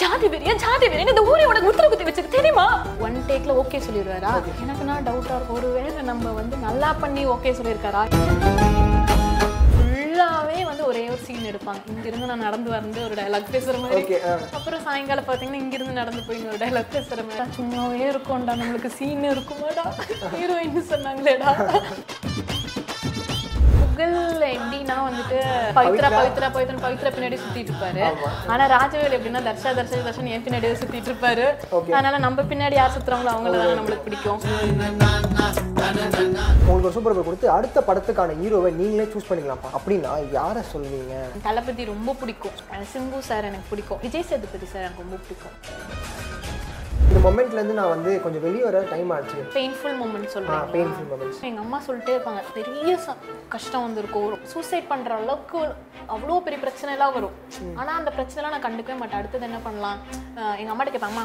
ஜாதி வெறியா? ஜாதி வெறியா இந்த ஊரே உனக்கு முத்திர குத்தி வச்சிருக்கு. தெரியுமா? ஒன் டேக்ல ஓகே சொல்லிடுவாரா? எனக்கு நான் டவுட்டா இருக்கும். ஒருவேளை நம்ம வந்து நல்லா பண்ணி ஓகே சொல்லியிருக்காரா? ஃபுல்லாவே வந்து ஒரே ஒரு சீன் எடுப்பாங்க. இங்கிருந்து நான் நடந்து வந்து ஒரு டயலாக் பேசுற மாதிரி. அப்புறம் சாயங்காலம் பார்த்தீங்கன்னா இங்கிருந்து நடந்து போய் ஒரு டைலாக் பேசுற மாதிரி. சும்மாவே இருக்கும்டா. நம்மளுக்கு சீன் இருக்குமாடா? ஹீரோயின் சொன்னாங்களேடா. புகழ் எப்படின்னா வந்துட்டு பவித்ரா. பவித்ரா பவித்ரா பவித்ரா பின்னாடி சுத்திட்டு இருப்பாரு. ஆனா ராஜவேல் எப்படின்னா தர்ஷா தர்ஷா தர்ஷன் என் பின்னாடியே சுத்திட்டு இருப்பாரு. அதனால நம்ம பின்னாடி யார் சுத்துறாங்களோ அவங்கள தானே நம்மளுக்கு பிடிக்கும். உங்களுக்கு ஒரு சூப்பர் கொடுத்து அடுத்த படத்துக்கான ஹீரோவை நீங்களே சூஸ் பண்ணிக்கலாம்ப்பா. அப்படின்னா யாரை சொல்லுவீங்க தளபதி ரொம்ப பிடிக்கும். சிம்பு சார் எனக்கு பிடிக்கும். விஜய் சேதுபதி சார் எனக்கு ரொம்ப பிடிக்கும். இந்த மொமெண்ட்ல இருந்து நான் வந்து கொஞ்சம் வெளியே வர டைம் ஆச்சு. பெயின்ஃபுல் மூமெண்ட் சொல்றேன் பெயின்ஃபுல் மொமெண்ட்ஸ் எங்க அம்மா சொல்லிட்டே இருப்பாங்க பெரிய கஷ்டம் வந்திருக்கும். சூசைட் பண்ற அளவுக்கு அவ்வளோ பெரிய பிரச்சனை எல்லாம் வரும். ஆனா அந்த பிரச்சனை எல்லாம் நான் கண்டுக்கவே மாட்டேன். அடுத்தது என்ன பண்ணலாம்? எங்க அம்மாட்ட கேட்பேன் அம்மா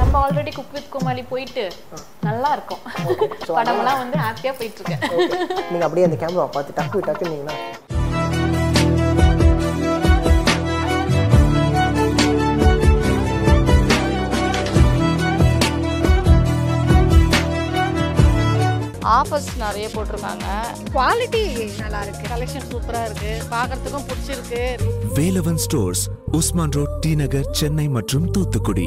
நம்ம ஆல்ரெடி குக் வித் கோமாளி போயிட்டு நல்லா இருக்கும். படம்லாம் வந்து ஹாப்பியா போயிட்டு இருக்கேன் நீங்க அப்படியே அந்த கேமரா பார்த்து டக்கு டக்குனீங்கன்னா ஆஃபர்ஸ் நிறைய போட்டிருக்காங்க. குவாலிட்டி நல்லா இருக்கு கலெக்ஷன் சூப்பரா இருக்கு பார்க்கறதுக்கும் பிடிச்சிருக்கு. Velavan stores Usman road T Nagar Chennai மற்றும் Thoothukudi.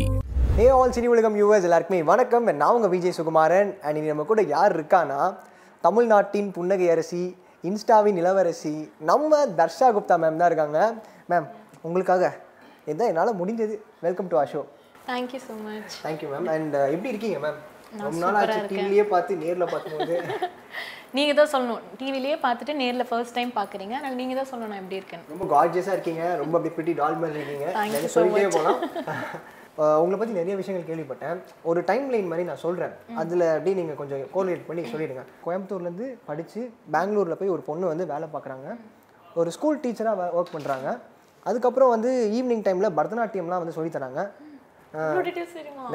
Hey all Cini Ulagam US எல்லாருக்குமே வணக்கம். நான் உங்கள் விஜய் சுகுமாரன். அண்ட் இனி நம்ம கூட யார் இருக்கானா தமிழ்நாட்டின் புன்னகை அரசி இன்ஸ்டாவின் இளவரசி நம்ம தர்ஷா குப்தா மேம் தான் இருக்காங்க. மேம் உங்களுக்காக இதான் என்னால் முடிஞ்சது. Welcome to a show thank you so much thank you ma'am and எப்படி இருக்கீங்க மேம் ரொம்ப நாள் ஆச்சு டிவிலேயே பார்த்து நேரில் பார்க்கும்போது. நீங்க தான் சொல்லணும். டிவிலேயே பார்த்துட்டு நேர்ல ஃபர்ஸ்ட் டைம் பாக்குறீங்க அதனால நீங்க தான் சொல்லணும் நான் எப்படி இருக்கேன் ரொம்ப கார்ஜியஸாக இருக்கீங்க. ரொம்ப அப்படி பிரிட்டி டால் மாதிரி இருக்கீங்க. சொல்லிட்டே போகலாம் உங்களை பற்றி நிறைய விஷயங்கள் கேள்விப்பட்டேன். ஒரு டைம் லைன் மாதிரி நான் சொல்கிறேன் அதில் அப்படியே நீங்கள் கொஞ்சம் கோரிலேட் பண்ணி சொல்லிடுங்க. கோயம்புத்தூர்லேருந்து படித்து பெங்களூரில் போய் ஒரு பொண்ணு வந்து வேலை பார்க்குறாங்க. ஒரு ஸ்கூல் டீச்சராக ஒர்க் பண்ணுறாங்க அதுக்கப்புறம் வந்து ஈவினிங் டைமில் பரதநாட்டியம்லாம் வந்து சொல்லித்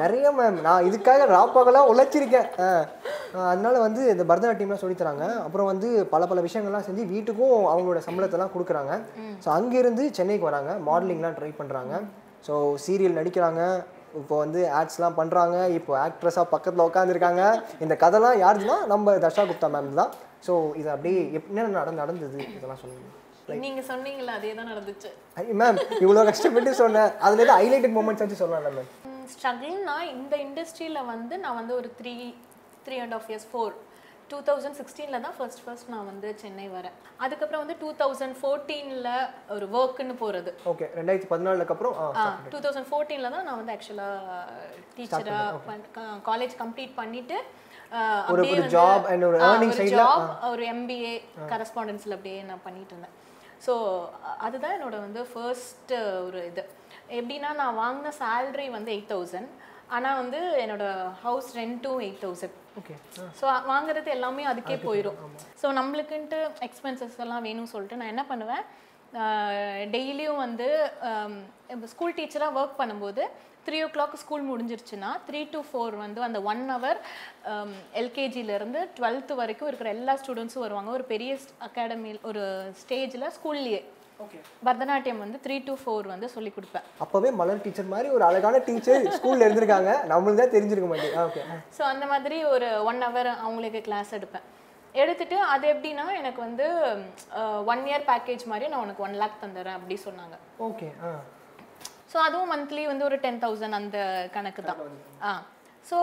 நிறைய மேம் நான் இதுக்காக ராப்பாகலாம் உழைச்சிருக்கேன். அதனால வந்து இந்த பரதநாட்டியம்லாம் சொல்லித் தராங்க. அப்புறம் வந்து பல பல விஷயங்கள்லாம் செஞ்சு வீட்டுக்கும் அவங்களோட சம்பளத்தெல்லாம் கொடுக்குறாங்க. ஸோ அங்கேருந்து சென்னைக்கு வராங்க. மாடலிங்லாம் ட்ரை பண்ணுறாங்க ஸோ சீரியல் நடிக்கிறாங்க. இப்போ வந்து ஆட்ஸ்லாம் பண்ணுறாங்க இப்போ ஆக்ட்ரஸாக பக்கத்தில் உட்காந்துருக்காங்க இந்த கதைலாம் யாருதுன்னா நம்ம தர்ஷா குப்தா மேம் தான். ஸோ இது அப்படியே எப் என்ன நட நடந்தது? இதெல்லாம் சொல்லுங்கள் நீங்க சொன்னீங்கல்ல அதே தான் நடந்துச்சு. மேம் இவ்வளோ கஷ்டப்பட்டு சொன்னேன். அதில் ஏதாவது ஹைலைட்டட் மூமெண்ட்ஸ் வச்சு சொல்லலாம்ல மேம் ஸ்ட்ரகிள்னா இந்த இண்டஸ்ட்ரியில் வந்து நான் வந்து ஒரு three three and half years four two thousand சிக்ஸ்டீனில் தான் ஃபர்ஸ்ட் ஃபர்ஸ்ட் நான் வந்து சென்னை வரேன். அதுக்கப்புறம் வந்து டூ தௌசண்ட் ஃபோர்டீனில் ஒரு ஒர்க்குன்னு போகிறது ஓகே ரெண்டாயிரத்தி பதினாலுக்கு அப்புறம் டூ தௌசண்ட் ஃபோர்டீனில் தான் நான் வந்து ஆக்சுவலாக டீச்சராக காலேஜ் கம்ப்ளீட் பண்ணிவிட்டு ஒரு ஜாப் ஒரு எம்பிஏ கரஸ்பாண்டன்ஸில் அப்படியே நான் பண்ணிட்டு இருந்தேன். ஸோ அதுதான் என்னோட வந்து ஃபர்ஸ்ட் ஒரு இது. எப்படின்னா நான் வாங்கின salary வந்து எயிட் தௌசண்ட் ஆனால் வந்து என்னோட ஹவுஸ் ரெண்ட்டும் எயிட் தௌசண்ட் ஓகே ஸோ வாங்குறது எல்லாமே அதுக்கே போயிடும் ஸோ நம்மளுக்குன்ட்டு எக்ஸ்பென்சஸ் எல்லாம் வேணும்னு சொல்லிட்டு நான் என்ன பண்ணுவேன்? டெய்லியும் வந்து ஸ்கூல் டீச்சராக ஒர்க் பண்ணும்போது த்ரீ ஓ கிளாக் ஸ்கூல் முடிஞ்சிருச்சுன்னா த்ரீ டு ஃபோர் வந்து அந்த ஒன் ஹவர் எல்கேஜிலேருந்து டுவெல்த்து வரைக்கும் இருக்கிற எல்லா ஸ்டூடெண்ட்ஸும் வருவாங்க. ஒரு பெரிய அகாடமி ஒரு ஸ்டேஜில் ஸ்கூல்லையே ஓகே பரதநாட்டியம் வந்து த்ரீ டு ஃபோர் வந்து சொல்லி கொடுப்பேன். அப்பவே மலர் டீச்சர் மாதிரி ஒரு அழகான டீச்சர் ஸ்கூல்ல இருந்திருக்காங்க. நம்மளுக்கு தான் தெரிஞ்சிருக்க மாட்டேங்குது. ஓகே ஸோ அந்த மாதிரி ஒரு ஒன் ஹவர் அவங்களுக்கு கிளாஸ் எடுப்பேன். எடுத்துட்டு அது எப்படின்னா எனக்கு வந்து ஒன் இயர் பேக்கேஜ் மாதிரி நான் உனக்கு ஒன் லேக் தந்துடுறேன் அப்படி சொன்னாங்க. ஓகே ஆ. ஸோ அதுவும் மந்த்லி வந்து ஒரு டென் தௌசண்ட் அந்த கணக்கு தான் ஆ. ஸோ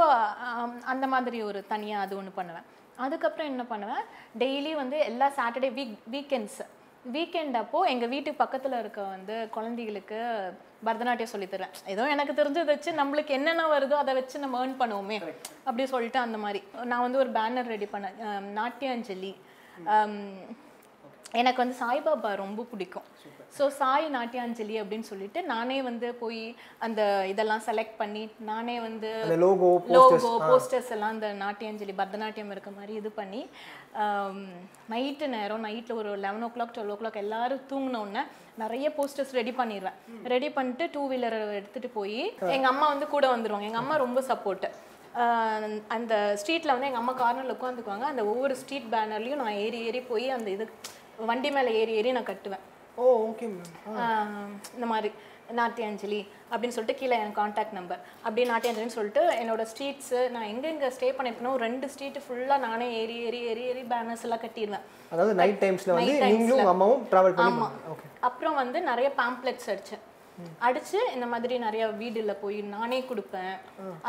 அந்த மாதிரி ஒரு தனியாக அது ஒன்று பண்ணுவேன். அதுக்கப்புறம் என்ன பண்ணுவேன்? டெய்லி வந்து எல்லா சாட்டர்டே வீக் வீக்கெண்ட்ஸ் வீக்கெண்ட் அப்போ எங்கள் வீட்டுக்கு பக்கத்தில் இருக்க வந்து குழந்தைகளுக்கு பரதநாட்டியம் சொல்லித் தரேன் ஏதோ எனக்கு தெரிஞ்சதை வச்சு நம்மளுக்கு என்னென்ன வருதோ அதை வச்சு நம்ம ஏர்ன் பண்ணுவோமே. அப்படி சொல்லிட்டு அந்த மாதிரி. நான் வந்து ஒரு பேனர் ரெடி பண்ணேன். நாட்டியாஞ்சலி. எனக்கு வந்து சாய்பாபா ரொம்ப பிடிக்கும். ஸோ சாய் நாட்டியாஞ்சலி அப்படின்னு சொல்லிட்டு நானே வந்து போய் அந்த இதெல்லாம் செலக்ட் பண்ணி நானே வந்து posters, லோகோ போஸ்டர்ஸ் எல்லாம் அந்த நாட்டியாஞ்சலி பரதநாட்டியம் இருக்க மாதிரி இது பண்ணி நைட்டு நேரம் நைட்டில் ஒரு eleven o'clock twelve o'clock எல்லாரும் தூங்கின உடனே நிறைய போஸ்டர்ஸ் ரெடி பண்ணிடுவேன். ரெடி பண்ணிட்டு டூ வீலரை எடுத்துட்டு போய் எங்க அம்மா வந்து கூட வந்துருவாங்க. எங்க அம்மா ரொம்ப சப்போர்ட் அந்த ஸ்ட்ரீட்ல வந்து எங்க அம்மா கார்னர்ல உட்காந்துக்குவாங்க. அந்த ஒவ்வொரு ஸ்ட்ரீட் பேனர்லயும் நான் ஏறி ஏறி போய் அந்த இது வண்டி மேலே ஏறி ஏறி நான் கட்டுவேன். ஓ ஓகே மேம் இந்த மாதிரி நாட்டியாஞ்சலி அப்படின்னு சொல்லிட்டு கீழே என் காண்டாக்ட் நம்பர் அப்படியே நாட்டியாஞ்சலின்னு சொல்லிட்டு என்னோட ஸ்ட்ரீட்ஸு நான் எங்கெங்கே ஸ்டே பண்ணியிருக்கேனோ ரெண்டு ஸ்ட்ரீட்டு ஃபுல்லாக நானே ஏறி ஏறி ஏறி ஏறி பேனர்ஸ் எல்லாம் கட்டிடுவேன். அதாவது நைட் டைம்ஸ்ல வந்து. நீங்களும் அம்மாவும் டிராவல் பண்ணி ஓகே அப்புறம் வந்து நிறைய பாம்ப்ளெட்ஸ் அடிச்சேன். அடிச்சு இந்த மாதிரி நிறைய வீடுல போய் நானே கொடுப்பேன்.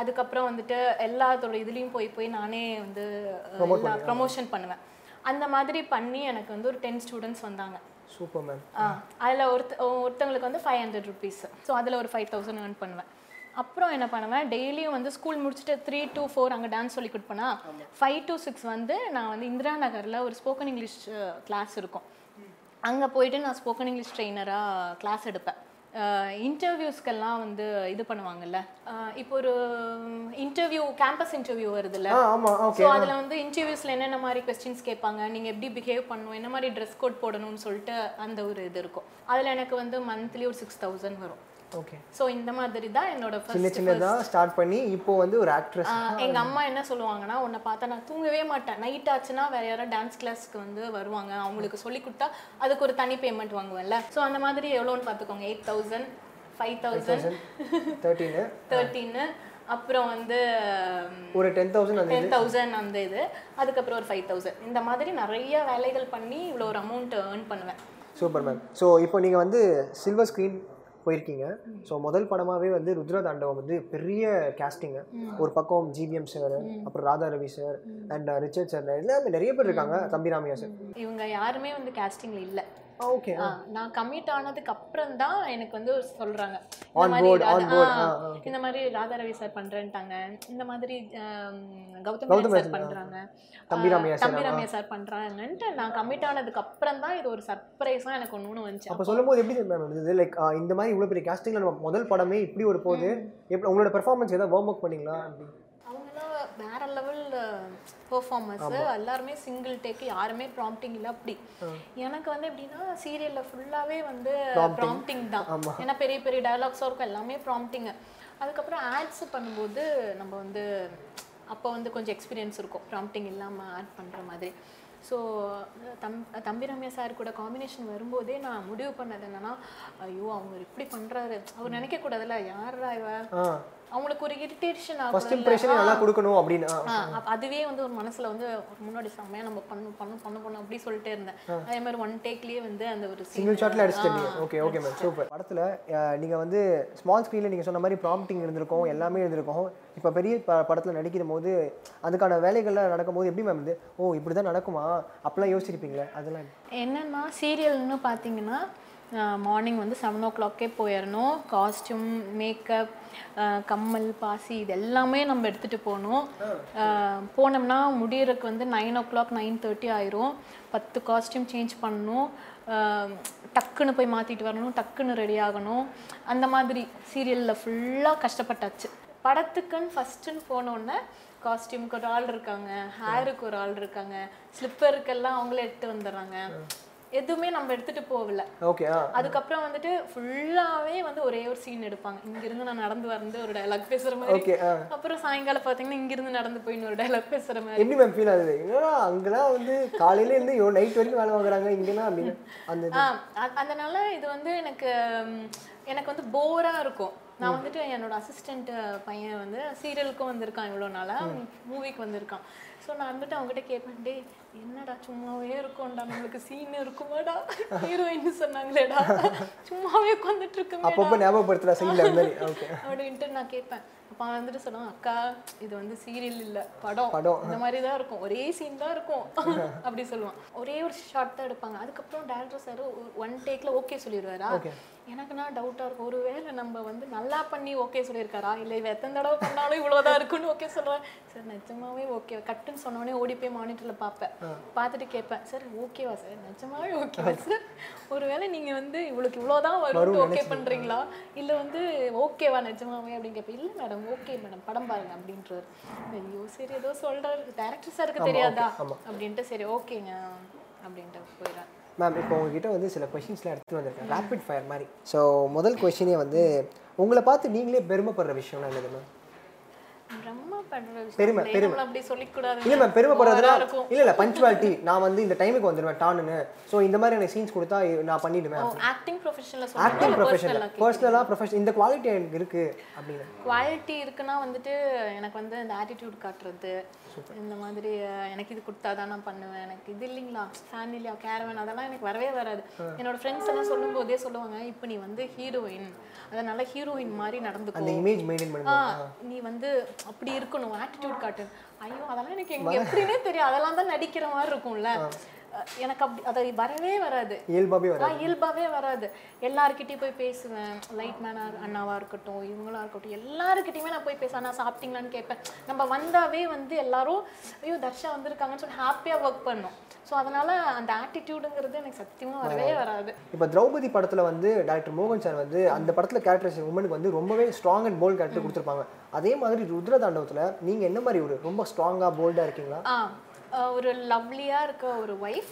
அதுக்கப்புறம் வந்துட்டு எல்லாத்தோட இதுலயும் போய் போய் நானே வந்து ப்ரமோஷன் பண்ணுவேன். அந்த மாதிரி பண்ணி எனக்கு வந்து ஒரு டென் ஸ்டூடெண்ட்ஸ் வந்தாங்க. சூப்பர் மேம் ஆ அதில் ஒருத்த ஒருத்தவங்களுக்கு வந்து ஃபைவ் ஹண்ட்ரட் ருபீஸ் ஸோ அதில் ஒரு ஃபைவ் தௌசண்ட் earn பண்ணுவேன். அப்புறம் என்ன பண்ணுவேன் டெய்லியும் வந்து ஸ்கூல் முடிச்சுட்டு த்ரீ to ஃபோர் அங்கே டான்ஸ் சொல்லி கொடுப்பேனா ஃபைவ் to சிக்ஸ் வந்து நான் வந்து இந்திரா நகரில் ஒரு ஸ்போக்கன் இங்கிலீஷ் கிளாஸ் இருக்கும். அங்கே போயிட்டு நான் ஸ்போக்கன் இங்கிலீஷ் ட்ரெயினராக கிளாஸ் எடுப்பேன். இன்டர்வியூஸ்க்கெல்லாம் வந்து இது பண்ணுவாங்கல்ல? இப்போ ஒரு இன்டர்வியூ கேம்பஸ் இன்டர்வியூ வருதுல்ல? ஸோ அதில் வந்து இன்டர்வியூஸில் என்னென்ன மாதிரி கொஸ்டின்ஸ் கேட்பாங்க? நீங்கள் எப்படி பிஹேவ் பண்ணணும்? என்ன மாதிரி ட்ரெஸ் கோட் போடணும்னு சொல்லிட்டு அந்த ஒரு இது இருக்கும். அதில் எனக்கு வந்து மந்த்லி ஒரு சிக்ஸ் தௌசண்ட் வரும். ஓகே ஸோ இந்த மாதிரி தான் என்னோட சின்ன ஃபர்ஸ்ட் சின்னதா ஸ்டார்ட் பண்ணி இப்போ வந்து ஒரு ஆக்ட்ரஸ் எங்க அம்மா என்ன சொல்லுவாங்கன்னா உன்னை பார்த்தா நான் தூங்கவே மாட்டேன். நைட் ஆச்சுன்னா வேற யாராவது டான்ஸ் கிளாஸ்க்கு வந்து வருவாங்க. அவங்களுக்கு சொல்லி கொடுத்தா அதுக்கு ஒரு தனி பேமெண்ட் வாங்குவேன்ல. ஸோ அந்த மாதிரி எவ்வளோன்னு பார்த்துக்கோங்க. எயிட் தௌசண்ட் ஃபைவ் தௌசண்ட் தேர்ட்டீனு தேர்ட்டீன்னு அப்புறம் வந்து ஒரு டென் தௌசண்ட் டென் தௌசண்ட் அந்த இது. அதுக்கப்புறம் ஒரு ஃபைவ் தௌசண்ட் இந்த மாதிரி நிறைய வேலைகள் பண்ணி இவ்வளோ ஒரு அமௌண்ட் ஏர்ன் பண்ணுவேன். சூப்பர் மேம் ஸோ இப்போ நீங்கள் வந்து சில்வர் ஸ்க்ரீன் போயிருக்கீங்க. ஸோ முதல் படமாகவே வந்து ருத்ர தாண்டவம் வந்து பெரிய கேஸ்டிங்கு ஒரு பக்கம் ஜிபிஎம் சார் அப்புறம் Radha Ravi sir and Richard sir எல்லாமே நிறைய பேர் இருக்காங்க தம்பிராமையா சார் இவங்க யாருமே வந்து கேஸ்டிங்ல இல்லை. ஓகே ஆ, நான் கமிட் ஆனதுக்கு அப்புறம் தான் எனக்கு வந்து சொல்றாங்க. இந்த மாதிரி. இந்த மாதிரி ராதா ரவி சார் பண்றேன்ட்டாங்க. இந்த மாதிரி கௌதம் சார் பண்றாங்க. தம்பி ரம்யா சார் பண்றாங்கன்ட்டு நான் கமிட் ஆனதுக்கு அப்புறம் தான் இது ஒரு சர்ப்ரைஸா எனக்கு ஒன்று ஒன்று வந்துச்சு. அப்போ சொல்லும்போது எப்படி மேம் இருந்தது? லைக் இந்த மாதிரி இவ்வளோ பெரிய கேஸ்டிங்கில் நம்ம முதல் படமே இப்படி ஒரு போகுது எப்படி உங்களோட பெர்ஃபார்மன்ஸ் ஏதாவது வார்ம் அப் பண்ணீங்களா? வேற பெர்ஃபார்மர்ஸ் எல்லாருமே சிங்கிள் டேக் யாருமே ப்ராம்ப்டிங் இல்லை அப்படி. எனக்கு வந்து எப்படின்னா சீரியல்ல ஃபுல்லாவே வந்து ப்ராம்ப்டிங் தான். ஏன்னா பெரிய பெரிய டயலாக்ஸாக இருக்கும் எல்லாமே ப்ராம்ப்டிங் அதுக்கப்புறம் ஆட்ஸ் பண்ணும்போது நம்ம வந்து அப்போ வந்து கொஞ்சம் எக்ஸ்பீரியன்ஸ் இருக்கும் ப்ராம்ப்டிங் இல்லாமல் ஆட் பண்ணுற மாதிரி. ஸோ தம் தம்பி ரம்யா சார் கூட காம்பினேஷன் வரும்போதே நான் முடிவு பண்ணது என்னன்னா ஐயோ அவங்க இப்படி பண்றாரு. அவர் நினைக்க கூடாதுல்ல யாரா இவ அவங்களுக்கு ஒரு இரிட்டேஷன் ஃபர்ஸ்ட் இம்ப்ரெஷனே நல்லா கொடுக்கணும் அப்படின்னு. அதுவே வந்து ஒரு மனசுல வந்து முன்னாடி செம்மையா நம்ம பண்ணணும் பண்ணணும் பண்ணணும் பண்ணணும் அப்படி சொல்லிட்டே இருந்தேன். அதே மாதிரி ஒன் டேக்லயே வந்து அந்த ஒரு சிங்கிள் ஷாட்ல அடிச்சிட்டீங்க ஓகே ஓகே மேம் சூப்பர் படத்துல நீங்க வந்து ஸ்மால் ஸ்க்ரீனில் நீங்க சொன்ன மாதிரி ப்ராம்ப்டிங் இருந்திருக்கும் எல்லாமே இருந்திருக்கும். இப்போ பெரிய படத்துல நடிக்கிற போது அதுக்கான வேலைகள்லாம் நடக்கும்போது எப்படி மேம் இது ஓ இப்படி தான் நடக்குமா? அப்பெல்லாம் யோசிச்சிருப்பீங்களே அதெல்லாம் என்னன்னா சீரியல்னு பார்த்தீங்கன்னா மார்னிங் வந்து செவன் ஓ கிளாக்கே போயிடணும் காஸ்டியூம் மேக்கப் கம்மல் பாசி இது எல்லாமே நம்ம எடுத்துகிட்டு போகணும். போனோம்னா முடியறதுக்கு வந்து nine o'clock nine thirty ஆயிரும். பத்து காஸ்டியூம் சேஞ்ச் பண்ணணும். டக்குன்னு போய் மாற்றிட்டு வரணும். டக்குன்னு ரெடி ஆகணும். அந்த மாதிரி சீரியலில் ஃபுல்லாக கஷ்டப்பட்டாச்சு. படத்துக்குன்னு ஃபஸ்ட்டுன்னு போனோன்னே காஸ்டியூம்க்கு ஒரு ஆள் இருக்காங்க. ஹேருக்கு ஒரு ஆள் இருக்காங்க. ஸ்லிப்பருக்கெல்லாம் அவங்களே எடுத்து வந்துடுறாங்க. எதுவுமே நம்ம எடுத்துட்டு போகல. ஓகே அதுக்கப்புறம் வந்துட்டு ஃபுல்லாவே வந்து ஒரே ஒரு சீன் எடுப்பாங்க. இங்கிருந்து நான் நடந்து வந்து ஒரு டயலாக் பேசுற மாதிரி. அப்புறம் சாயங்காலம் பாத்தீங்கன்னா இங்கிருந்து நடந்து போய் இன்னொரு டயலாக் பேசுற மாதிரி. எப்படி மேம் ஃபீல் ஆகுது? அங்கெல்லாம் வந்து காலையில இருந்து நைட் வரைக்கும் வேலை வாங்குறாங்க இங்கெல்லாம் அப்படின்னு அந்த அதனால இது வந்து எனக்கு எனக்கு வந்து போரா இருக்கும். நான் வந்துட்டு என்னோட அசிஸ்டன்ட் பையன் வந்து சீரியலுக்கும் வந்திருக்கான் இவ்வளோ நாளா. மூவிக்கு வந்திருக்கான். ஸோ நான் வந்துட்டு அவங்ககிட்ட கேட்பேன் டே என்னடா சும்மாவே இருக்கும்டா நம்மளுக்கு சீன் இருக்குமாடா? ஹீரோயின் சொன்னாங்களேடா. சும்மாவே உட்காந்துட்டு இருக்குமே அப்பப்போ ஞாபகப்படுத்துற மாதிரி. ஓகே அப்படின்ட்டு நான் கேட்பேன். அப்போ அவன் வந்துட்டு சொன்னான் அக்கா இது வந்து சீரியல் இல்ல படம். படம். இந்த மாதிரி தான் இருக்கும். ஒரே சீன் தான் இருக்கும். அப்படி சொல்லுவான். ஒரே ஒரு ஷார்ட் தான் எடுப்பாங்க. அதுக்கப்புறம் டேரக்டர் சார் ஒன் டேக்ல ஓகே சொல்லிடுவாரா? எனக்கு நான் டவுட்டா இருக்கும். ஒருவேளை நம்ம வந்து நல்லா பண்ணி ஓகே சொல்லியிருக்காரா? இல்லை இவ எத்தனை தடவை பண்ணாலும் இவ்வளவுதான் இருக்குன்னு ஓகே சொல்றேன். சார் நிஜமாவே ஓகே கட்டுன்னு சொன்னோடனே ஓடி போய் மானிட்டர்ல பார்ப்பேன். பார்த்துட்டு கேட்பேன். சார் ஓகேவா சார் நிஜமாவே ஓகேவா சார். ஒருவேளை நீங்க வந்து இவளுக்கு இவ்வளவுதான் வரும் ஓகே பண்றீங்களா? இல்ல வந்து ஓகேவா நிஜமாவே அப்படின்னு கேட்பேன். இல்ல மேடம் ஓகே மேடம் படம் பாருங்க அப்படின்றாரு. ஐயோ சரி ஏதோ சொல்றாரு. டேரக்டர் சாருக்கு தெரியாதா? அப்படின்ட்டு சரி ஓகேங்க அப்படின்ட்டு போயிடுறேன் மேம் இப்போ உங்ககிட்ட வந்து சில கொஷின்ஸ்லாம் எடுத்து வந்திருக்கேன். ரேபிட் ஃபயர் மாதிரி. ஸோ முதல் கொஷினே வந்து உங்களை பார்த்து நீங்களே பெருமைப்படுற விஷயம்லாம் என்னது மேம் பெருமை. பெருமை. இல்ல மேம் பெருமைப்படுறதுனா இல்ல இல்ல பஞ்சுவாலிட்டி நான் வந்து இந்த டைமுக்கு வந்துடுவேன் டானுன்னு ஸோ இந்த மாதிரி எனக்கு சீன்ஸ் கொடுத்தா நான் பண்ணிடுவேன். ஆக்டிங் ப்ரொஃபஷனில் ஆக்டிங் ப்ரொஃபஷனல் பர்சனலாக ப்ரொஃபஷன் இந்த குவாலிட்டி எனக்கு இருக்கு அப்படின்னு. குவாலிட்டி இருக்குன்னா வந்துட்டு எனக்கு வந்து இந்த ஆட்டிடியூட் காட்டுறது. இந்த மாதிரி எனக்கு இது கொடுத்தா தான் நான் பண்ணுவேன். எனக்கு இது இல்லைங்களா? ஃபேன் இல்லையா கேரவன் அதெல்லாம் எனக்கு வரவே வராது. என்னோட ஃப்ரெண்ட்ஸ் எல்லாம் சொல்லும் போதே சொல்லுவாங்க இப்போ நீ வந்து ஹீரோயின் அதனால ஹீரோயின் மாதிரி அந்த நடந்துக்கோ இமேஜ் மெயின்டைன் ஆ. பண்ணுங்க நீ வந்து அப்படி இருக்கணும் ஆட்டிடியூட் காட்டு. ஐயோ அதெல்லாம் எனக்கு எங்க எப்படின்னே தெரியும் அதெல்லாம் தான் நடிக்கிற மாதிரி இருக்கும்ல. எனக்கு அப்படி அது வரவே வராது. இயல்பாகவே வராது. இயல்பாவே வராது. எல்லார்கிட்டயும் போய் பேசுவேன். லைட் மேனா அண்ணாவா இருக்கட்டும் இவங்களா இருக்கட்டும் எல்லாருக்கிட்டையுமே நான் போய் பேச நான் சாப்பிட்டீங்களான்னு கேட்பேன். நம்ம வந்தாவே வந்து எல்லாரும் ஐயோ தர்ஷா வந்திருக்காங்கன்னு சொல்லி ஹாப்பியா ஒர்க் பண்ணோம். ஸோ அதனால அந்த ஆட்டிடியூடுங்கிறது எனக்கு சத்தியமா வரவே வராது. இப்போ திரௌபதி படத்துல வந்து டாக்டர் மோகன் சார் வந்து அந்த படத்துல கேரக்டரைசேஷன் உமனுக்கு வந்து ரொம்பவே ஸ்ட்ராங் அண்ட் போல்ட் கேரக்டர் கொடுத்துருப்பாங்க. அதே மாதிரி ருத்ர தாண்டவத்துல நீங்க என்ன மாதிரி ஒரு ரொம்ப ஸ்ட்ராங்கா போல்டா இருக்கீங்களா? ஒரு லவ்லியா இருக்க ஒரு ஒய்ஃப்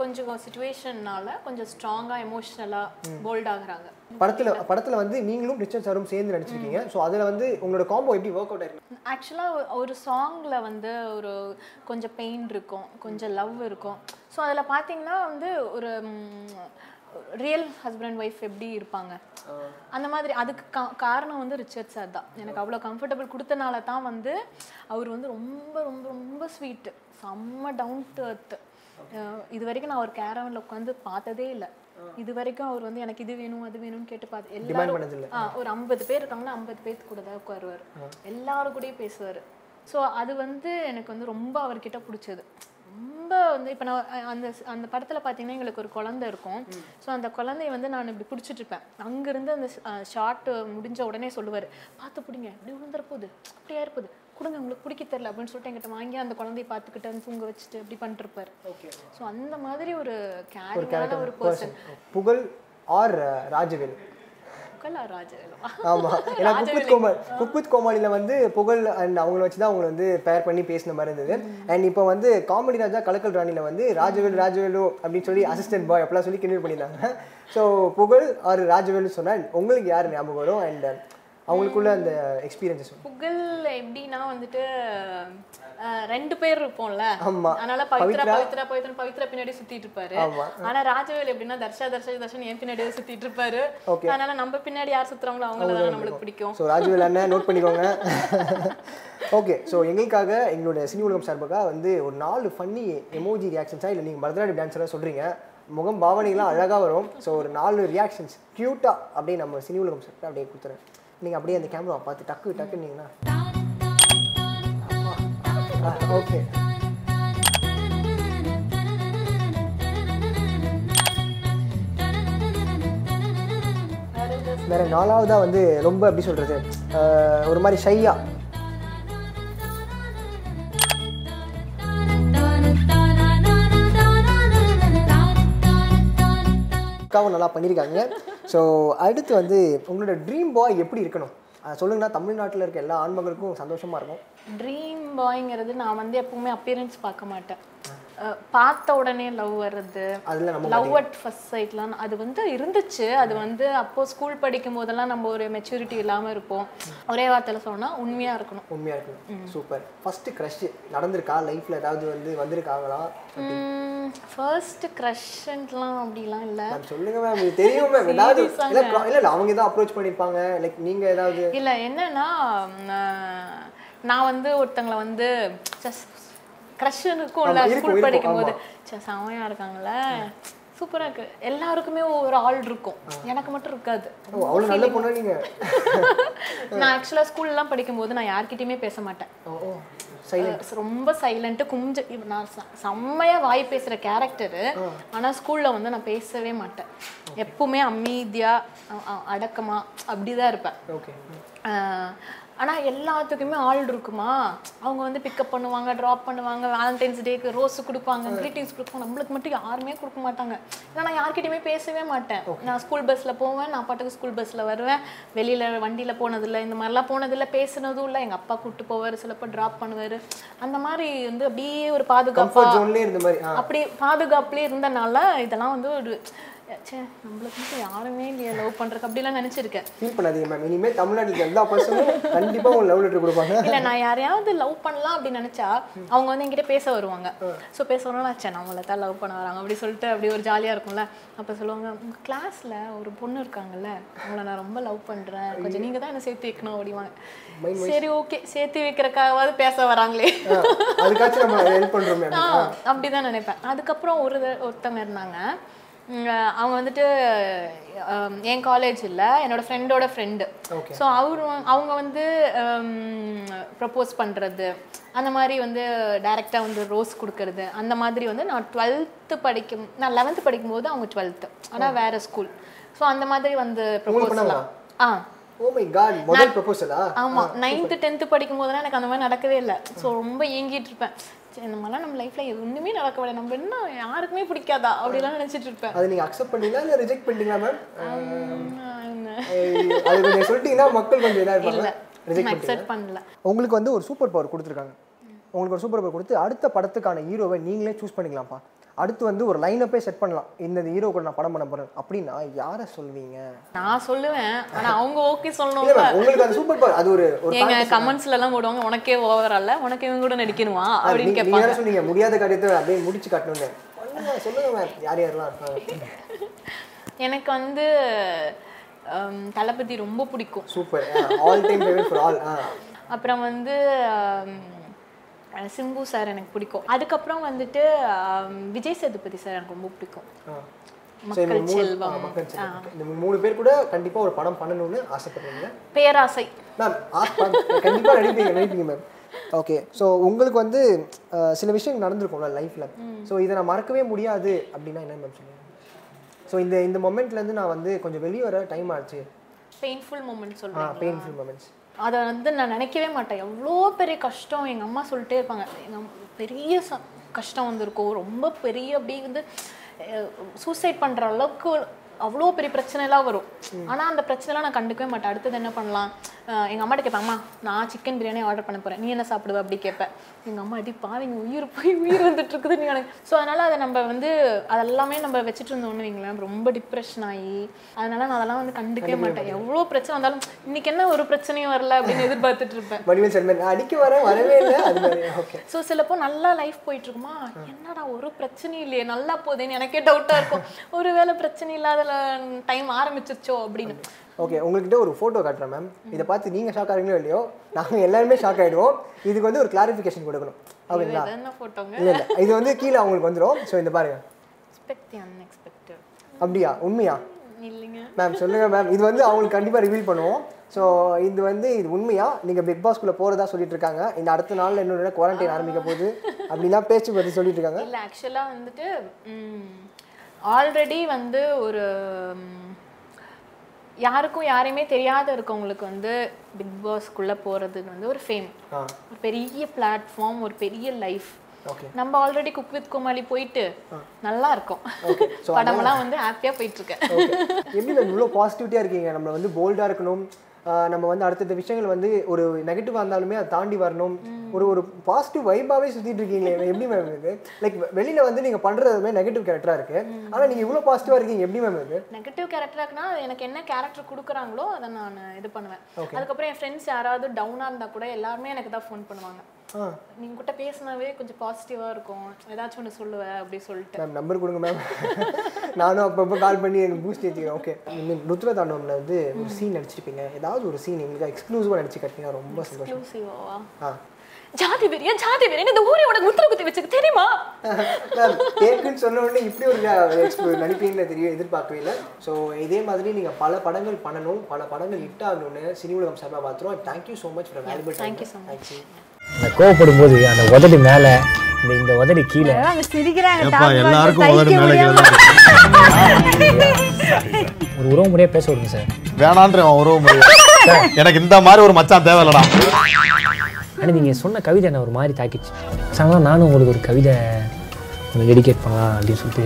கொஞ்சம் சுச்சுவேஷன்னால கொஞ்சம் ஸ்ட்ராங்கா எமோஷ்னலா போல்ட் ஆகுறாங்க. படத்துல படத்துல வந்து நீங்களும் ரிச்சர்ட் சாரும் சேர்ந்து நடிச்சிருக்கீங்க. ஸோ அதுல வந்து உங்களோட காம்போ எப்படி ஒர்க் அவுட் ஆயிருக்கு? ஆக்சுவலாக ஒரு சாங்கில் வந்து ஒரு கொஞ்சம் பெயின் இருக்கும் கொஞ்சம் லவ் இருக்கும். ஸோ அதில் பார்த்தீங்கன்னா வந்து ஒரு ரியல் ஹஸ்பண்ட் ஒய்ஃப் எப்படி இருப்பாங்க? அந்த மாதிரி அதுக்கு காரணம் வந்து ரிச்சர்ட் சார் தான். எனக்கு அவ்வளோ கம்ஃபர்டபுள் கொடுத்தனால தான் வந்து அவர் வந்து ரொம்ப ரொம்ப ரொம்ப ஸ்வீட்டு செம்ம டவுன் டு அர்த் இது வரைக்கும் நான் ஒரு கேரவனில் உட்காந்து பார்த்ததே இல்லை. இது வரைக்கும் அவர் வந்து எனக்கு இது வேணும் அது வேணும்னு கேட்டு பார்த்து எல்லாரும் ஒரு ஐம்பது பேர் இருக்காங்கன்னா ஐம்பது பேர்த்து கூட தான் உட்காருவார். எல்லாரும் கூடயும் பேசுவார். ஸோ அது வந்து எனக்கு வந்து ரொம்ப அவர்கிட்ட பிடிச்சது. ரொம்ப வந்து இப்போ நான் அந்த அந்த படத்தில் பார்த்தீங்கன்னா எங்களுக்கு ஒரு குழந்தை இருக்கும். ஸோ அந்த குழந்தைய வந்து நான் இப்படி பிடிச்சிட்டு இருப்பேன். அங்கேருந்து அந்த ஷார்ட் முடிஞ்ச உடனே சொல்லுவார் பார்த்து பிடிங்க இப்படி விழுந்துற போகுது அப்படியா இருப்பது? கொடுங்க உங்களுக்கு பிடிக்க தெரியல அப்படின்னு சொல்லிட்டு என்கிட்ட வாங்கி அந்த குழந்தைய பார்த்துக்கிட்டு தூங்க வச்சுட்டு இப்படி பண்ணிருப்பாரு ஸோ அந்த மாதிரி ஒரு கேரிங்கான ஒரு பர்சன் புகழ் ஆர் ராஜவேல்? கலா ராஜவேலா. ஆமா. ஏன்னா குக்வித் கோமாளி குக்வித் கோமாளியில வந்து புகழ் அண்ட் அவங்கள வச்சு தான் அவங்களை வந்து பேர் பண்ணி பேசின மாதிரி இருந்தது. அண்ட் இப்போ வந்து காமெடி ராஜா கலக்கல் ராணியில வந்து ராஜவேல் ராஜவேலு அப்படின்னு சொல்லி அசிஸ்டன்ட் பாய் அப்படிலாம் சொல்லி கிண்டல் பண்ணியிருந்தாங்க. ஸோ புகழ் ஆர் ராஜவேலு சொன்னா உங்களுக்கு யார் ஞாபகம் வரும்? அண்ட் அவங்களுக்குள்ள அந்த எக்ஸ்பீரியன்ஸஸ் புகழ் எப்படின்னா வந்துட்டு ரெண்டு பேர் இருப்போம்ல. ஆமா. அதனால பவித்ரா பவித்ரா. பவித்ரா பவித்ரா பின்னாடி சுத்திட்டு இருப்பாரு. ஆனா ராஜவேல் எப்படின்னா தர்ஷா தர்ஷா தர்ஷன் என் பின்னாடியே சுத்திட்டு இருப்பாரு. அதனால நம்ம பின்னாடி யார் சுத்துறாங்களோ அவங்கள தான் நம்மளுக்கு பிடிக்கும். ஸோ ராஜவேல் அண்ணன் நோட் பண்ணிக்கோங்க. ஓகே ஸோ எங்களுக்காக எங்களோட சினி உலகம் சார்பாக வந்து ஒரு நாலு ஃபன்னி எமோஜி ரியாக்ஷன்ஸாக இல்லை நீங்கள் பரதநாட்டியம் டான்ஸராக சொல்கிறீங்க முகம் பாவனைலாம் அழகாக வரும். ஸோ ஒரு நாலு ரியாக்ஷன்ஸ் க்யூட்டாக அப்படியே நம்ம சினி உலகம் சார்பாக அப்படியே கொடுத்துறேன். நீங்கள் அப்படியே அந்த கேமரா பார்த்து டக்கு டக்குன்னீங்கன்னா ஓகே. வேற நாலாவதா வந்து ரொம்ப எப்படி சொல்றது? அஹ், ஒரு மாதிரி ஷையா. அக்காவும் நல்லா பண்ணியிருக்காங்க ஸோ அடுத்து வந்து உங்களோட ட்ரீம் பாய் எப்படி இருக்கணும்? சொல்லுங்கன்னா தமிழ்நாட்டில் இருக்க எல்லா ஆண்மகளுக்கும் சந்தோஷமாக இருக்கும். ட்ரீம் பாய்ங்கிறது நான் வந்து எப்பவுமே அப்பியரன்ஸ் பார்க்க மாட்டேன். பார்த்த உடனே லவ் வர்றது லவ் அட் ஃபர்ஸ்ட் சைட்லாம் அது வந்து இருந்துச்சு. அது வந்து அப்போ ஸ்கூல் படிக்கும் போதெல்லாம் நம்ம ஒரு மெச்சூரிட்டி இல்லாம இருப்போம். ஒரே வார்த்தையில சொன்னா உண்மையா இருக்கணும். உண்மையாக இருக்கணும். சூப்பர் ஃபர்ஸ்ட் க்ரஷ் நடந்திருக்கா? லைஃப்பில் ஏதாவது வந்து வந்திருக்காங்களா? ஃபர்ஸ்ட் க்ரஷ்ன்ட்லாம் அப்படிலாம் இல்லை. சொல்லுங்க மேம் தெரியும் மேம் ஏதாவது. இல்ல அவங்க ஏதாவது அப்ரோச் பண்ணிருப்பாங்க? லைக் நீங்க ஏதாவது இல்ல என்னன்னா நான் வந்து ஒருத்தங்களை வந்து க்ரஷ்னு இருக்கும், ஸ்கூல் படிக்கும்போது. சே செமையா இருக்காங்கல்ல. சூப்பரா இருக்கு. எல்லாருக்குமே ஒரு ஆள் இருக்கும். எனக்கு மட்டும் இருக்காது. நான் ஆக்சுவலா ஸ்கூல்லாம் படிக்கும்போது நான் யார்கிட்டயுமே பேச மாட்டேன். சைலண்ட் ரொம்ப சைலண்ட்டு குமிஞ்சு இப்ப நான் செம்மையா வாய் பேசுற கேரக்டரு ஆனா ஸ்கூல்ல வந்து நான் பேசவே மாட்டேன். எப்பவுமே அமைதியா அடக்கமா அப்படிதான் இருப்பேன். ஓகே ஆஹ் ஆனா எல்லாத்துக்குமே ஆள் இருக்குமா? அவங்க வந்து பிக்கப் பண்ணுவாங்க ட்ராப் பண்ணுவாங்க வேலண்டைன்ஸ் டேக்கு ரோஸ் கொடுப்பாங்க கிரீட்டிங்ஸ் கொடுப்பாங்க. நம்மளுக்கு மட்டும் யாருமே கொடுக்க மாட்டாங்க. ஏன்னா நான் யார்கிட்டயுமே பேசவே மாட்டேன். நான் ஸ்கூல் பஸ்ல போவேன் நான் பாட்டுக்கு ஸ்கூல் பஸ்ல வருவேன். வெளியில வண்டியில போனதில்லை இந்த மாதிரிலாம் போனதில்லை பேசுனதும் இல்லை. எங்க அப்பா கூப்பிட்டு போவார் சிலப்போ ட்ராப் பண்ணுவாரு. அந்த மாதிரி வந்து அப்படியே ஒரு பாதுகாப்பா அப்படி பாதுகாப்புலேயே இருந்தனால இதெல்லாம் வந்து ஒரு ச்சே நம்மளுக்கு மட்டும் யாருமே இல்லையா லவ் பண்றதுக்கு. அப்படிலாம் நினைச்சிருக்கேன். ஃபீல் பண்ணாதீங்க மேம் இனிமேல் தமிழ்நாட்டில் எல்லா பர்சனும் கண்டிப்பாக உங்களுக்கு லவ் லெட்டர் கொடுப்பாங்க. இல்ல நான் யாரையாவது லவ் பண்ணலாம் அப்படின்னு நினைச்சா அவங்க வந்து என்கிட்ட பேச வருவாங்க. ஸோ பேச சே நம்மள தான் லவ் பண்ண வராங்க அப்படி சொல்லிட்டு அப்படி ஒரு ஜாலியா இருக்கும்ல. அப்ப சொல்லுவாங்க உங்க கிளாஸ்ல ஒரு பொண்ணு இருக்காங்கல்ல அவங்கள நான் ரொம்ப லவ் பண்றேன். கொஞ்சம் நீங்க தான் என்ன சேர்த்து வைக்கணும் அப்படிவாங்க சரி ஓகே சேர்த்து வைக்கிறக்காவது பேச வராங்களே. அப்படிதான் நினைப்பேன். அதுக்கப்புறம் ஒரு ஒருத்தவங்க இருந்தாங்க. அவங்க வந்துட்டு என் காலேஜ் இல்ல என்னோட ஃப்ரெண்டோட ஃப்ரெண்டு. ஸோ அவரு அவங்க வந்து ப்ரப்போஸ் பண்றது. அந்த மாதிரி வந்து டைரெக்டாக வந்து ரோஸ் கொடுக்கறது. அந்த மாதிரி வந்து நான் டுவெல்த்து படிக்கும் நான் லெவன்த்து படிக்கும்போது அவங்க டுவெல்த்து ஆனா வேற ஸ்கூல் ஸோ அந்த மாதிரி வந்து ப்ரப்போஸ் பண்ணாங்களா? ஆ. ஓ மை காட் முதல் ப்ரொபோசலா ஆமா. நைன்த்து டென்த்து படிக்கும் போதெல்லாம் எனக்கு அந்த மாதிரி நடக்கவே இல்லை. ஸோ ரொம்ப ஏங்கிட்டு இருப்பேன். இந்த மாதிரிலாம் நம்ம லைஃப்ல ஒண்ணுமே நடக்கவில்லை நம்ம என்ன யாருக்குமே பிடிக்காதா? அப்படிலாம் நினைச்சிட்டு இருப்பேன். அதை நீங்கள் அக்செப்ட் பண்ணீங்களா இல்லை ரிஜெக்ட் பண்ணிட்டீங்களா மேம் சொல்லிட்டீங்கன்னா மக்கள் கொஞ்சம் இதாக இல்ல ரிஜெக்ட் அக்செப்ட் பண்ணல. உங்களுக்கு வந்து ஒரு சூப்பர் பவர் கொடுத்துருக்காங்க. உங்களுக்கு ஒரு சூப்பர் பவர் கொடுத்து அடுத்த படத்துக்கான ஹீரோவை நீங்களே சூஸ் பண்ணிக்கலாம்ப்பா. அடுத்து வந்து ஒரு லைனப்பே செட் பண்ணலாம். இந்த ஹீரோ கூட நான் படம் பண்ண போறேன். அப்படின்னா யாரை சொல்வீங்க? நான் சொல்லுவேன். ஆனா அவங்க ஓகே ma'am, உங்களுக்கு அந்த சூப்பர் பவர் அது ஒரு ஒரு எங்க கமெண்ட்ஸ்ல எல்லாம் போடுவாங்க உனக்கே ஓவர் அல்ல உனக்கு இவங்க கூட நடிக்கணுமா? அப்படின்னு கேட்பாங்க. சொன்னீங்க முடியாத காரியத்தை அப்படியே முடிச்சு காட்டணும்னு. சொல்லுங்க யார் யாரெல்லாம் இருக்காங்க? எனக்கு வந்து தளபதி ரொம்ப பிடிக்கும். Super all time favourite for all அப்புறம் வந்து சிம்பு சார் எனக்கு பிடிக்கும். அதுக்கப்புறம் வந்துட்டு விஜய் சேதுபதி சார் எனக்கு ரொம்ப பிடிக்கும். மக்கள் செல்வம். இந்த மூணு பேர் கூட கண்டிப்பா ஒரு படம் பண்ணணும்னு ஆசைப்படுறீங்க? பேராசை. மேம் நடிப்பீங்க நடிப்பீங்க மேம். ஓகே ஸோ உங்களுக்கு வந்து சில விஷயங்கள் நடந்திருக்கும்ல லைஃப்பில் ஸோ இதை நான் மறக்கவே முடியாது அப்படின்னா என்ன மேம் சொல்லுங்க ஸோ இந்த இந்த மொமெண்ட்லேருந்து நான் வந்து கொஞ்சம் வெளியே வர டைம் ஆச்சு. பெயின்ஃபுல் மூமெண்ட் ஆ சொல்றேன் பெயின்ஃபுல் மொமெண்ட்ஸ் அதை வந்து நான் நினைக்கவே மாட்டேன். எவ்வளோ பெரிய கஷ்டம் எங்கள் அம்மா சொல்லிட்டே இருப்பாங்க. எங்கள் அம்மா பெரிய ச கஷ்டம் வந்திருக்கும். ரொம்ப பெரிய அப்படியே வந்து சூசைட் பண்ணுற அளவுக்கு அவ்வளோ பெரிய பிரச்சனைலாம் வரும். ஆனால் அந்த பிரச்சனைலாம் நான் கண்டுக்கவே மாட்டேன். அடுத்தது என்ன பண்ணலாம்? அஹ் எங்க அம்மாட்ட கேட்பேன் அம்மா நான் சிக்கன் பிரியாணி ஆர்டர் பண்ண போறேன். நீ என்ன சாப்பிடுவ? அப்படி கேட்பேன். எங்க அம்மா அடி பாவிங்க உயிர் போய் உயிர் வந்துட்டு இருக்குது. நீ எனக்கு ஸோ அதனால அதை நம்ம வந்து அதெல்லாமே நம்ம வச்சுட்டு இருந்தோம்னு வைங்களேன் ரொம்ப டிப்ரெஷன் ஆகி அதனால நான் அதெல்லாம் வந்து கண்டுக்கவே மாட்டேன். எவ்வளோ பிரச்சனை வந்தாலும் இன்னைக்கு என்ன ஒரு பிரச்சனையும் வரல அப்படின்னு எதிர்பார்த்துட்டு இருப்பேன். அடிக்க வரேன் வரவே இல்லை. ஸோ சிலப்போ நல்லா லைஃப் போயிட்டு இருக்குமா? என்னடா ஒரு பிரச்சனையும் இல்லையே நல்லா போகுதுன்னு எனக்கே டவுட்டாக இருக்கும். ஒருவேளை பிரச்சனை இல்லாத டைம் ஆரம்பிச்சிருச்சோ அப்படின்னு. ஓகே உங்கள்கிட்ட ஒரு ஃபோட்டோ காட்டுறேன் மேம் இதை பார்த்து நீங்கள் ஷாக் ஆகிறீங்களோ இல்லையோ நாங்கள் எல்லாருமே ஷாக் ஆகிடுவோம் இதுக்கு வந்து ஒரு கிளாரிஃபிகேஷன் கொடுக்கணும். ஃபோட்டோங்க இல்லை இல்லை. இது வந்து கீழே அவங்களுக்கு வந்துடும் ஸோ இந்த பாருங்க. அப்படியா? உண்மையா? மேம் சொல்லுங்கள் மேம் இது வந்து அவங்களுக்கு கண்டிப்பாக ரிவீல் பண்ணுவோம். ஸோ இது வந்து இது உண்மையா? நீங்கள் பிக் பாஸ்க்குள்ளே போகிறதா சொல்லிட்டு இருக்காங்க. இந்த அடுத்த நாளில் இன்னொரு குவாரண்டைன் ஆரம்பிக்க போகுது. அப்படிலாம் பேச்சு பற்றி சொல்லிட்டு இருக்காங்க. இல்லை ஆக்சுவலாக வந்துட்டு ஆல்ரெடி வந்து ஒரு யாருக்கும் யாரையுமே தெரியாத இருக்கவங்களுக்கு வந்து பிக் பாஸ்க்குள்ளே போகிறதுக்கு வந்து ஒரு ஃபேம் ஒரு பெரிய பிளாட்ஃபார்ம் ஒரு பெரிய லைஃப் நம்ம ஆல்ரெடி குக் வித் கோமாளி போயிட்டு நல்லா இருக்கோம். படமெல்லாம் வந்து ஹாப்பியாக போயிட்டு இருக்கேன் எப்படி இவ்வளோ பாசிட்டிவிட்டியாக இருக்கீங்க. நம்ம வந்து போல்டாக இருக்கணும். நம்ம வந்து அடுத்தடுத்த விஷயங்கள் வந்து ஒரு நெகட்டிவாக இருந்தாலுமே அதை தாண்டி வரணும். ஒரு ஒரு பாசிட்டிவ் வைபாகவே சுற்றிட்டு இருக்கீங்களே எப்படி மேம் இது? லைக் வெளியில் வந்து நீங்கள் பண்ணுறது நெகட்டிவ் கேரக்டராக இருக்கு. ஆனால் நீங்கள் இவ்வளோ பாசிட்டிவாக இருக்கீங்க எப்படி மேம் இது? நெகட்டிவ் கேரக்டர்னா எனக்கு என்ன கேரக்டர் கொடுக்குறாங்களோ அதை நான் இது பண்ணுவேன். அதுக்கப்புறம் என் ஃப்ரெண்ட்ஸ் யாராவது டவுனாக இருந்தால் கூட எல்லாருமே எனக்கு தான் ஃபோன் பண்ணுவாங்க. நீங்க கிட்ட பேசினாவே கொஞ்சம் பாசிட்டிவா இருக்கும். ஏதாச்சும் ஒன்று சொல்லுவ அப்படி சொல்லிட்டு. மேம் நம்பர் கொடுங்க மேம் நானும் அப்பப்போ கால் பண்ணி எனக்கு பூஸ்ட் ஏற்றிக்கிறேன் ஓகே ருத்ர தாண்டவம்ல வந்து ஒரு சீன் நடிச்சிருப்பீங்க. ஏதாவது ஒரு சீன் எங்களுக்கு எக்ஸ்க்ளூசிவாக நடிச்சு கட்டிங்கன்னா ரொம்ப சந்தோஷம். எக்ஸ்க்ளூசிவாவா ஆ. ஜாதி வெறியா ஜாதி வெறியா? இந்த ஊரை உனக்கு முத்திர குத்தி வச்சுக்க தெரியுமா? மேம் கேக்குன்னு சொன்ன உடனே இப்படி ஒரு நடிப்பீங்கன்னு தெரியும் எதிர்பார்க்கவே இல்லை. ஸோ இதே மாதிரி நீங்கள் பல படங்கள் பண்ணணும். பல படங்கள் ஹிட் ஆகணும்னு சினி உலகம் சார்பாக பார்த்துருவோம். Thank you so much for valuable Thank you so much. Thank you அந்த கோவப்படும் போது அந்த உதடு மேலே இந்த இந்த உதடு கீழே. ஒரு உறவு முறையாக பேச விடுங்க சார். வேணான்ற உறவு முடியும் எனக்கு இந்த மாதிரி ஒரு மச்சான் தேவையில்லடா. ஆனால் நீங்கள் சொன்ன கவிதை என்ன ஒரு மாதிரி தாக்கிச்சு. அதனால நானும் உங்களுக்கு ஒரு கவிதை டெடிகேட் பண்ணலாம் அப்படின்னு சொல்லிட்டு